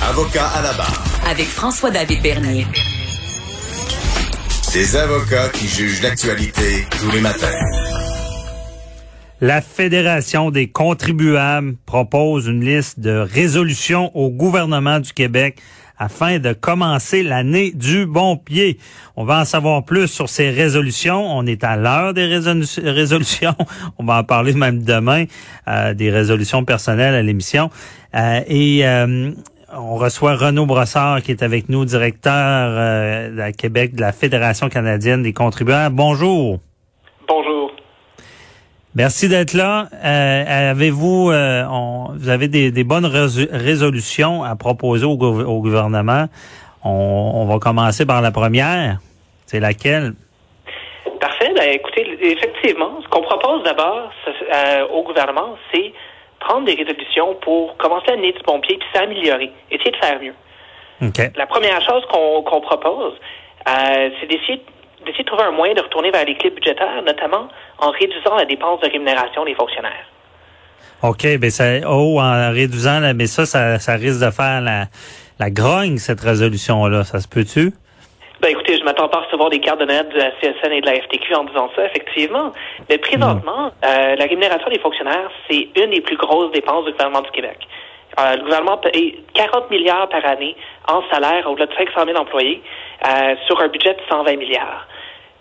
Avocat à la barre. Avec François-David Bernier. Des avocats qui jugent l'actualité tous les matins. La Fédération des contribuables propose une liste de résolutions au gouvernement du Québec afin de commencer l'année du bon pied. On va en savoir plus sur ces résolutions. On est à l'heure des résolutions. On va en parler même demain, euh, des résolutions personnelles à l'émission. Euh, et euh, on reçoit Renaud Brossard qui est avec nous, directeur de la Québec de la Fédération canadienne des contribuables. Bonjour. Bonjour. Merci d'être là. Euh, avez-vous, euh, vous avez des, bonnes résolutions à proposer au, gouvernement? On, va commencer par la première. C'est laquelle? Parfait. Ben, écoutez, effectivement, ce qu'on propose d'abord euh, au gouvernement, c'est prendre des résolutions pour commencer à mener du bon pied puis s'améliorer, essayer de faire mieux. La première chose qu'on propose, c'est d'essayer d'essayer de trouver un moyen de retourner vers l'équilibre budgétaire, notamment en réduisant la dépense de rémunération des fonctionnaires. OK, ben ça, oh, en réduisant, mais ça, ça, risque de faire la, la grogne, cette résolution-là. Ça se peut-tu? Ben écoutez, je m'attends pas à recevoir des cartes de notes de la CSN et de la FTQ en disant ça, effectivement. Mais présentement, hmm. euh, la rémunération des fonctionnaires, c'est une des plus grosses dépenses du gouvernement du Québec. Euh, le gouvernement paye 40 milliards par année en salaire au-delà de 500 000 employés euh, sur un budget de 120 milliards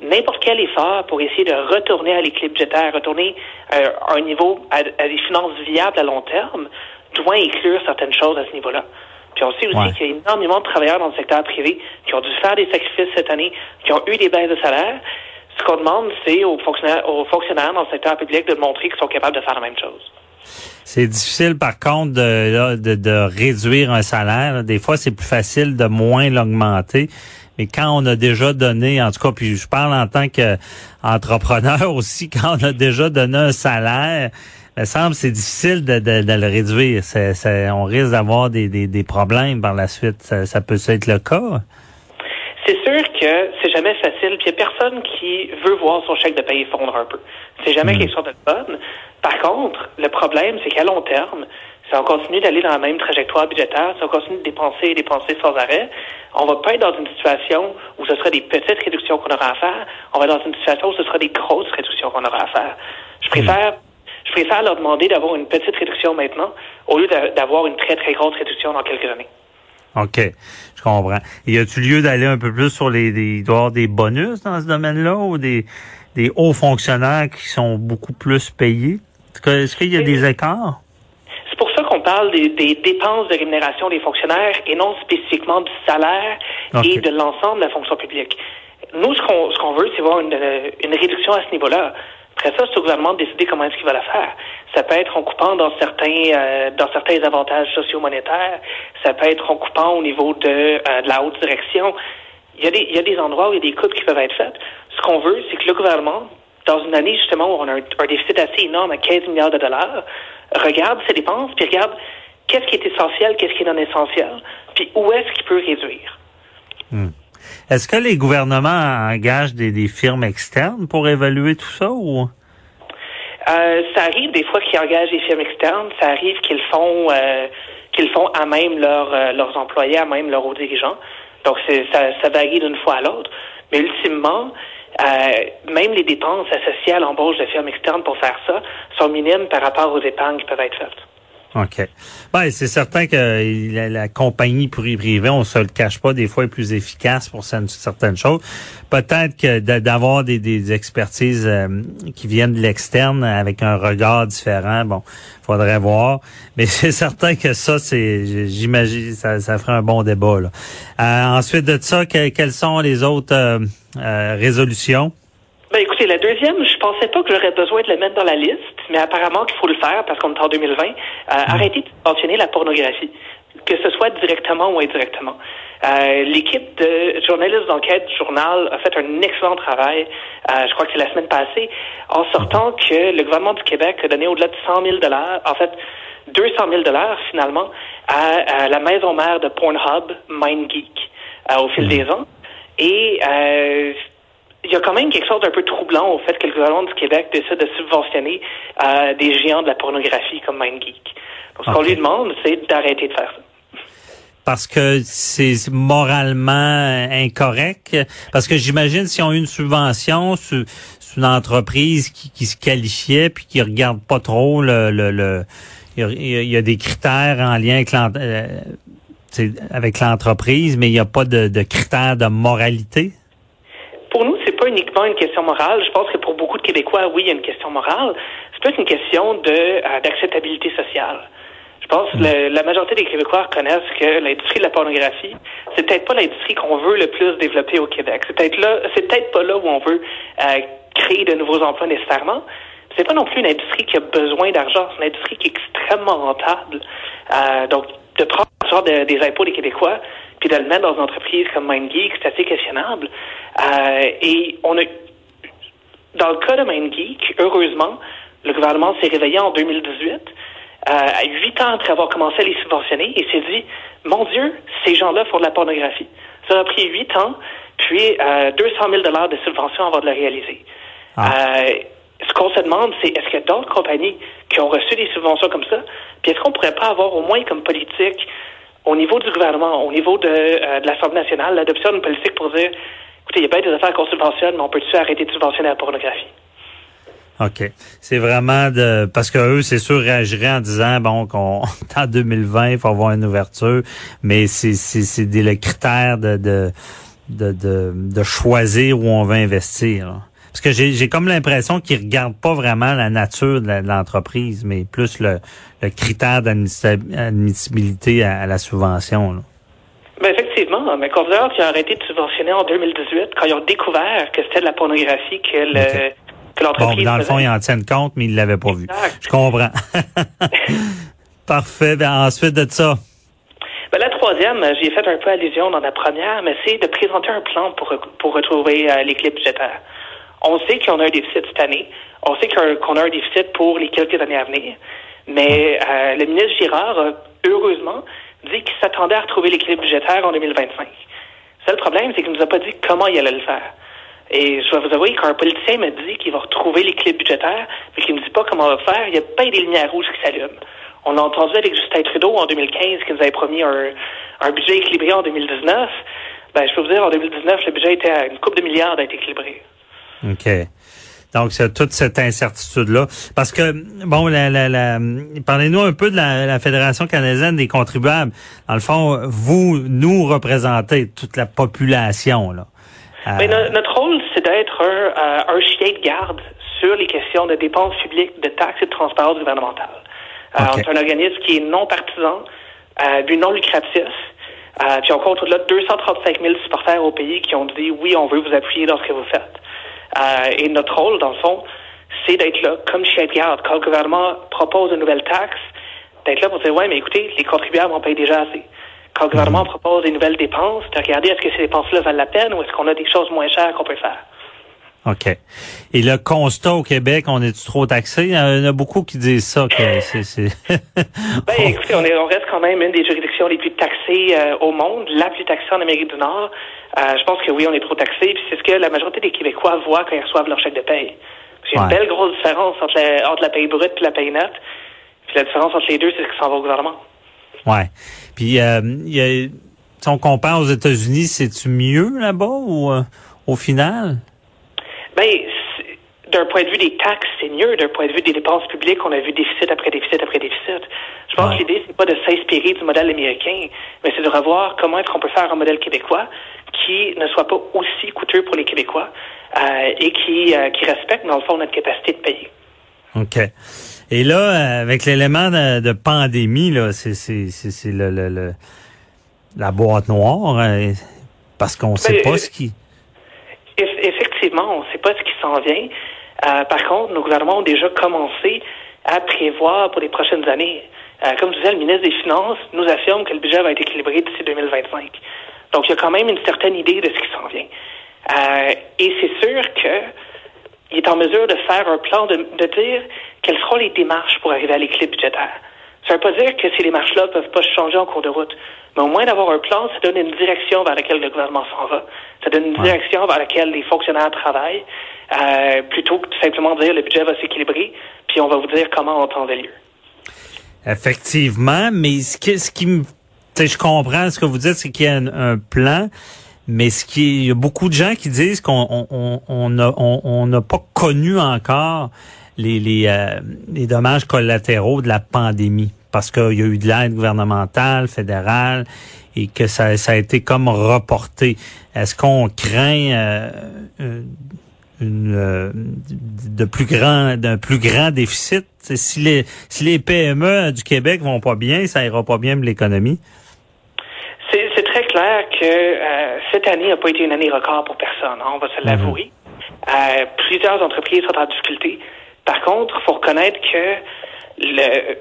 n'importe quel effort pour essayer de retourner à l'équilibre budgétaire, retourner euh, à un niveau, à, des finances viables à long terme, doit inclure certaines choses à ce niveau-là. Puis on sait aussi qu'il y a énormément de travailleurs dans le secteur privé qui ont dû faire des sacrifices cette année, qui ont eu des baisses de salaire. Ce qu'on demande, c'est aux fonctionnaires, aux fonctionnaires dans le secteur public de montrer qu'ils sont capables de faire la même chose. C'est difficile, par contre, de, de, de, réduire un salaire. Des fois, c'est plus facile de moins l'augmenter. Mais quand on a déjà donné, en tout cas, puis je parle en tant qu'entrepreneur aussi, quand on a déjà donné un salaire, me semble c'est difficile de, de, le réduire. on risque d'avoir des, des, des, problèmes par la suite. Ça, peut être le cas. C'est sûr que c'est jamais facile. Puis il n'y a personne qui veut voir son chèque de paye fondre un peu. C'est jamais hmm. quelque chose de bonne. Par contre, le problème, c'est qu'à long terme, si on continue d'aller dans la même trajectoire budgétaire, si on continue de dépenser et dépenser sans arrêt, on va pas être dans une situation où ce sera des petites réductions qu'on aura à faire. On va être dans une situation où ce sera des grosses réductions qu'on aura à faire. Je hmm. préfère, je préfère leur demander d'avoir une petite réduction maintenant au lieu d'avoir une très, très grosse réduction dans quelques années. OK, je comprends. Y a-t-il lieu d'aller un peu plus sur les, des, des bonus dans ce domaine-là ou des, des hauts fonctionnaires qui sont beaucoup plus payés? Est-ce qu'il y a des écarts? C'est pour ça qu'on parle des, dépenses de rémunération des fonctionnaires et non spécifiquement du salaire et de l'ensemble de la fonction publique. Nous, ce qu'on ce veut, c'est voir une, une réduction à ce niveau-là. Après ça, c'est au gouvernement de décider comment est-ce qu'il va la faire. Ça peut être en coupant dans certains euh, dans certains avantages socio-monétaires. Ça peut être en coupant au niveau de, euh, de la haute direction. Il y, a des, il y a des endroits où il y a des coupes qui peuvent être faites. Ce qu'on veut, c'est que le gouvernement dans une année justement où on a un, déficit assez énorme à 15 milliards de dollars, regarde ses dépenses, puis regarde qu'est-ce qui est essentiel, qu'est-ce qui est non essentiel, puis où est-ce qu'il peut réduire. Est-ce que les gouvernements engagent des, firmes externes pour évaluer tout ça ou? Euh, ça arrive des fois qu'ils engagent des firmes externes. Ça arrive qu'ils font euh, qu'ils font à même leurs euh, leurs employés, à même leurs hauts dirigeants. Donc ça, ça varie d'une fois à l'autre. Mais ultimement, euh, même les dépenses associées à l'embauche de firmes externes pour faire ça sont minimes par rapport aux épargnes qui peuvent être faites. OK. Ben, c'est certain que la, compagnie privée, on se le cache pas, des fois est plus efficace pour certaines choses. Peut-être que d'avoir des, expertises euh, qui viennent de l'externe avec un regard différent, bon, faudrait voir. Mais c'est certain que ça, c'est, j'imagine, ça, ça ferait un bon débat. Là. Euh, ensuite de ça, quelles sont les autres euh, résolutions? Ben écoutez, la deuxième, je pensais pas que j'aurais besoin de la mettre dans la liste, mais apparemment qu'il faut le faire parce qu'on est en 2020. Euh, Arrêtez de mentionner la pornographie, que ce soit directement ou indirectement. Euh, L'équipe de journalistes d'enquête du journal a fait un excellent travail, euh, je crois que c'est la semaine passée, en sortant que le gouvernement du Québec a donné au-delà de 100 000 en fait 200 000 finalement, à, à, la maison mère de Pornhub, MindGeek, euh, au fil des ans. Et euh, il y a quand même quelque chose d'un peu troublant au fait que le gouvernement du Québec décide de subventionner euh, des géants de la pornographie comme MindGeek. Donc, ce qu'on lui demande, c'est d'arrêter de faire ça. Parce que c'est moralement incorrect. Parce que j'imagine si on a une subvention, c'est une entreprise qui, qui, se qualifiait puis qui regarde pas trop le, le, le il y, a, des critères en lien avec euh, avec l'entreprise, mais il n'y a pas de, de, critères de moralité? Pour nous, c'est pas uniquement une question morale. Je pense que pour beaucoup de Québécois, oui, il y a une question morale. C'est peut-être une question de euh, d'acceptabilité sociale. Je pense que la majorité des Québécois reconnaissent que l'industrie de la pornographie, c'est peut-être pas l'industrie qu'on veut le plus développer au Québec. C'est peut-être là, c'est peut-être pas là où on veut euh, créer de nouveaux emplois nécessairement. C'est pas non plus une industrie qui a besoin d'argent. C'est une industrie qui est extrêmement rentable. Euh, donc, de prendre de, des impôts des Québécois, puis de le mettre dans une entreprise comme MindGeek, c'est assez questionnable. Euh, et on a, dans le cas de MindGeek, heureusement, le gouvernement s'est réveillé en 2018, euh, à huit ans après avoir commencé à les subventionner, et s'est dit, mon Dieu, ces gens-là font de la pornographie. Ça a pris huit ans, puis euh, 200 000 dollars de subvention avant de le réaliser. Ah. Ce qu'on se demande, c'est est-ce qu'il y a d'autres compagnies qui ont reçu des subventions comme ça? Puis est-ce qu'on pourrait pas avoir au moins comme politique, au niveau du gouvernement, au niveau de, euh, de l'Assemblée nationale, l'adoption d'une politique pour dire, écoutez, il y a pas des affaires qu'on subventionne, mais on peut-tu arrêter de subventionner la pornographie? OK. C'est vraiment de parce que eux, c'est sûr, réagiraient en disant bon qu'on en 2020, il faut avoir une ouverture, mais c'est c'est des le critère de de, de de de choisir où on va investir. Parce que j'ai comme l'impression qu'ils regardent pas vraiment la nature de l'entreprise, mais plus le, le critère d'admissibilité à, la subvention. Là. Ben effectivement, mais Considère qui a arrêté de subventionner en 2018 quand ils ont découvert que c'était de la pornographie que le que l'entreprise. Bon, dans le fond, ils en tiennent compte, mais ils l'avaient pas vu. Je comprends. Parfait. Ben, ensuite de ça. Ben, la troisième, j'ai fait un peu allusion dans la première, mais c'est de présenter un plan pour, pour retrouver euh, budgétaire. On sait qu'on a un déficit cette année. On sait qu'on a un déficit pour les quelques années à venir. Mais euh, le ministre Girard a, heureusement, dit qu'il s'attendait à retrouver l'équilibre budgétaire en 2025. C'est le problème, c'est qu'il ne nous a pas dit comment il allait le faire. Et je dois vous avouer qu'un politicien m'a dit qu'il va retrouver l'équilibre budgétaire, mais qu'il ne me dit pas comment on va faire. Il y a pas des lumières rouges qui s'allument. On l'a entendu avec Justin Trudeau en 2015, qui nous avait promis un, un budget équilibré en 2019. Ben, je peux vous dire, en 2019, le budget était à une coupe de milliards d'être équilibré. OK. Donc, c'est toute cette incertitude-là. Parce que, bon, la, la, la parlez-nous un peu de la, Fédération canadienne des contribuables. Dans le fond, vous, nous représentez toute la population. Là. Euh, notre rôle, c'est d'être un, un, chien de garde sur les questions de dépenses publiques, de taxes et de transparence gouvernementale. Euh, on est un organisme qui est non partisan, euh, but non lucratif. Euh, puis on compte au-delà de 235 000 supporters au pays qui ont dit oui, on veut vous appuyer dans ce que vous faites. Euh, et notre rôle, dans le fond, c'est d'être là comme garde. Quand le gouvernement propose une nouvelle taxe, d'être là pour dire, ouais, mais écoutez, les contribuables en payent déjà assez. Quand le gouvernement mhm. propose des nouvelles dépenses, de regarder est-ce que ces dépenses-là valent la peine ou est-ce qu'on a des choses moins chères qu'on peut faire? OK. Et le constat au Québec, on est trop taxé? Il y en a beaucoup qui disent ça. Que c'est, ben, écoutez, on, est, on reste quand même une des juridictions les plus taxées euh, au monde, la plus taxée en Amérique du Nord. Euh, je pense que oui, on est trop taxé. Puis c'est ce que la majorité des Québécois voient quand ils reçoivent leur chèque de paye. A une belle grosse différence entre la, entre la paye brute et la paye nette. Puis la différence entre les deux, c'est ce qui s'en va au gouvernement. Ouais. Puis euh, y a, si on compare aux États-Unis, c'est-tu mieux là-bas ou euh, au final? Ben, d'un point de vue des taxes, c'est mieux. D'un point de vue des dépenses publiques, on a vu déficit après déficit après déficit. Je pense que l'idée, c'est pas de s'inspirer du modèle américain, mais c'est de revoir comment est-ce qu'on peut faire un modèle québécois qui ne soit pas aussi coûteux pour les Québécois euh, et qui, euh, qui respecte, dans le fond, notre capacité de payer. OK. Et là, euh, avec l'élément de, pandémie, là, c'est, c'est, c'est, le, le, la boîte noire, parce qu'on ne sait ben, pas ce qui... Effectivement, on ne sait s'en vient. Euh, par contre, nos gouvernements ont déjà commencé à prévoir pour les prochaines années. Euh, comme je disais, le ministre des Finances nous affirme que le budget va être équilibré d'ici 2025. Donc, il y a quand même une certaine idée de ce qui s'en vient. Euh, et c'est sûr qu'il est en mesure de faire un plan, de, de dire quelles seront les démarches pour arriver à l'équilibre budgétaire. Ça ne veut pas dire que ces démarches-là ne peuvent pas changer en cours de route, mais au moins d'avoir un plan, ça donne une direction vers laquelle le gouvernement s'en va. Ça donne une direction vers laquelle les fonctionnaires travaillent, euh, plutôt que de simplement dire le budget va s'équilibrer, puis on va vous dire comment on temps de lieu. Effectivement, mais ce qui, ce qui me, je comprends ce que vous dites, c'est qu'il y a un, plan, mais ce qui, il y a beaucoup de gens qui disent qu'on on, on, on n'a pas connu encore les, les, euh, les dommages collatéraux de la pandémie parce qu'il y a eu de l'aide gouvernementale, fédérale, et que ça, ça a été comme reporté. Est-ce qu'on craint euh, une, euh, de plus grand d'un plus grand déficit si les si les PME du Québec vont pas bien, ça ira pas bien pour l'économie. C'est très clair que euh, cette année n'a pas été une année record pour personne. Hein, on va se l'avouer. Mhm. plusieurs entreprises sont en difficulté. Par contre, il faut reconnaître que le,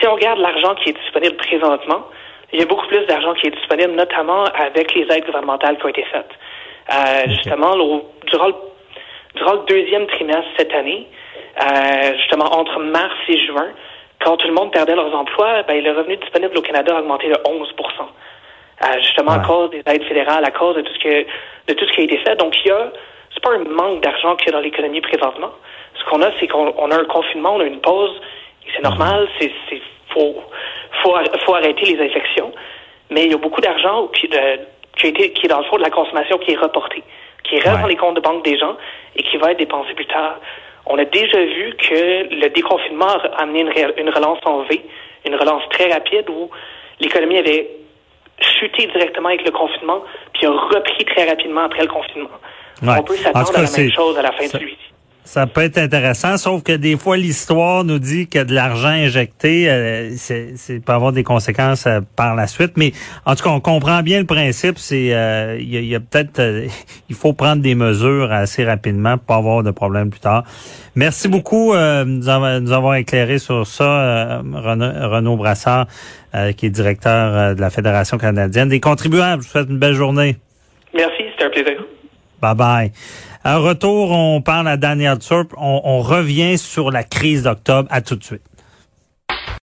si on regarde l'argent qui est disponible présentement, il y a beaucoup plus d'argent qui est disponible, notamment avec les aides gouvernementales qui ont été faites. Euh, justement, durant, le, durant, le, deuxième trimestre cette année, euh, justement entre mars et juin, quand tout le monde perdait leurs emplois, ben, le revenu disponible au Canada a augmenté de 11% euh, justement à cause des aides fédérales, à cause de tout ce que de tout ce qui a été fait. Donc il y a c'est pas un manque d'argent qu'il y a dans l'économie présentement. Ce qu'on a, c'est qu'on a un confinement, on a une pause, et c'est normal, c'est faut, faut, faut arrêter les infections. Mais il y a beaucoup d'argent qui, qui, qui est dans le fond de la consommation qui est reporté, qui reste dans les comptes de banque des gens et qui va être dépensé plus tard. On a déjà vu que le déconfinement a amené une, une relance en V, une relance très rapide où l'économie avait chuté directement avec le confinement, puis a repris très rapidement après le confinement. On peut s'attendre à la même chose à la fin de celui-ci. Ça peut être intéressant, sauf que des fois l'histoire nous dit que de l'argent injecté, euh, c'est peut avoir des conséquences euh, par la suite. Mais en tout cas, on comprend bien le principe. C'est euh, il y a, peut-être il faut prendre des mesures assez rapidement pour pas avoir de problème plus tard. Merci beaucoup de nous, avoir, éclairé sur ça, Renaud, Brassard, qui est directeur de la Fédération canadienne des contribuables. Je vous souhaite une belle journée. Merci, c'était un plaisir. Bye bye. Un retour, on parle à Daniel Turp. On, on revient sur la crise d'octobre. À tout de suite.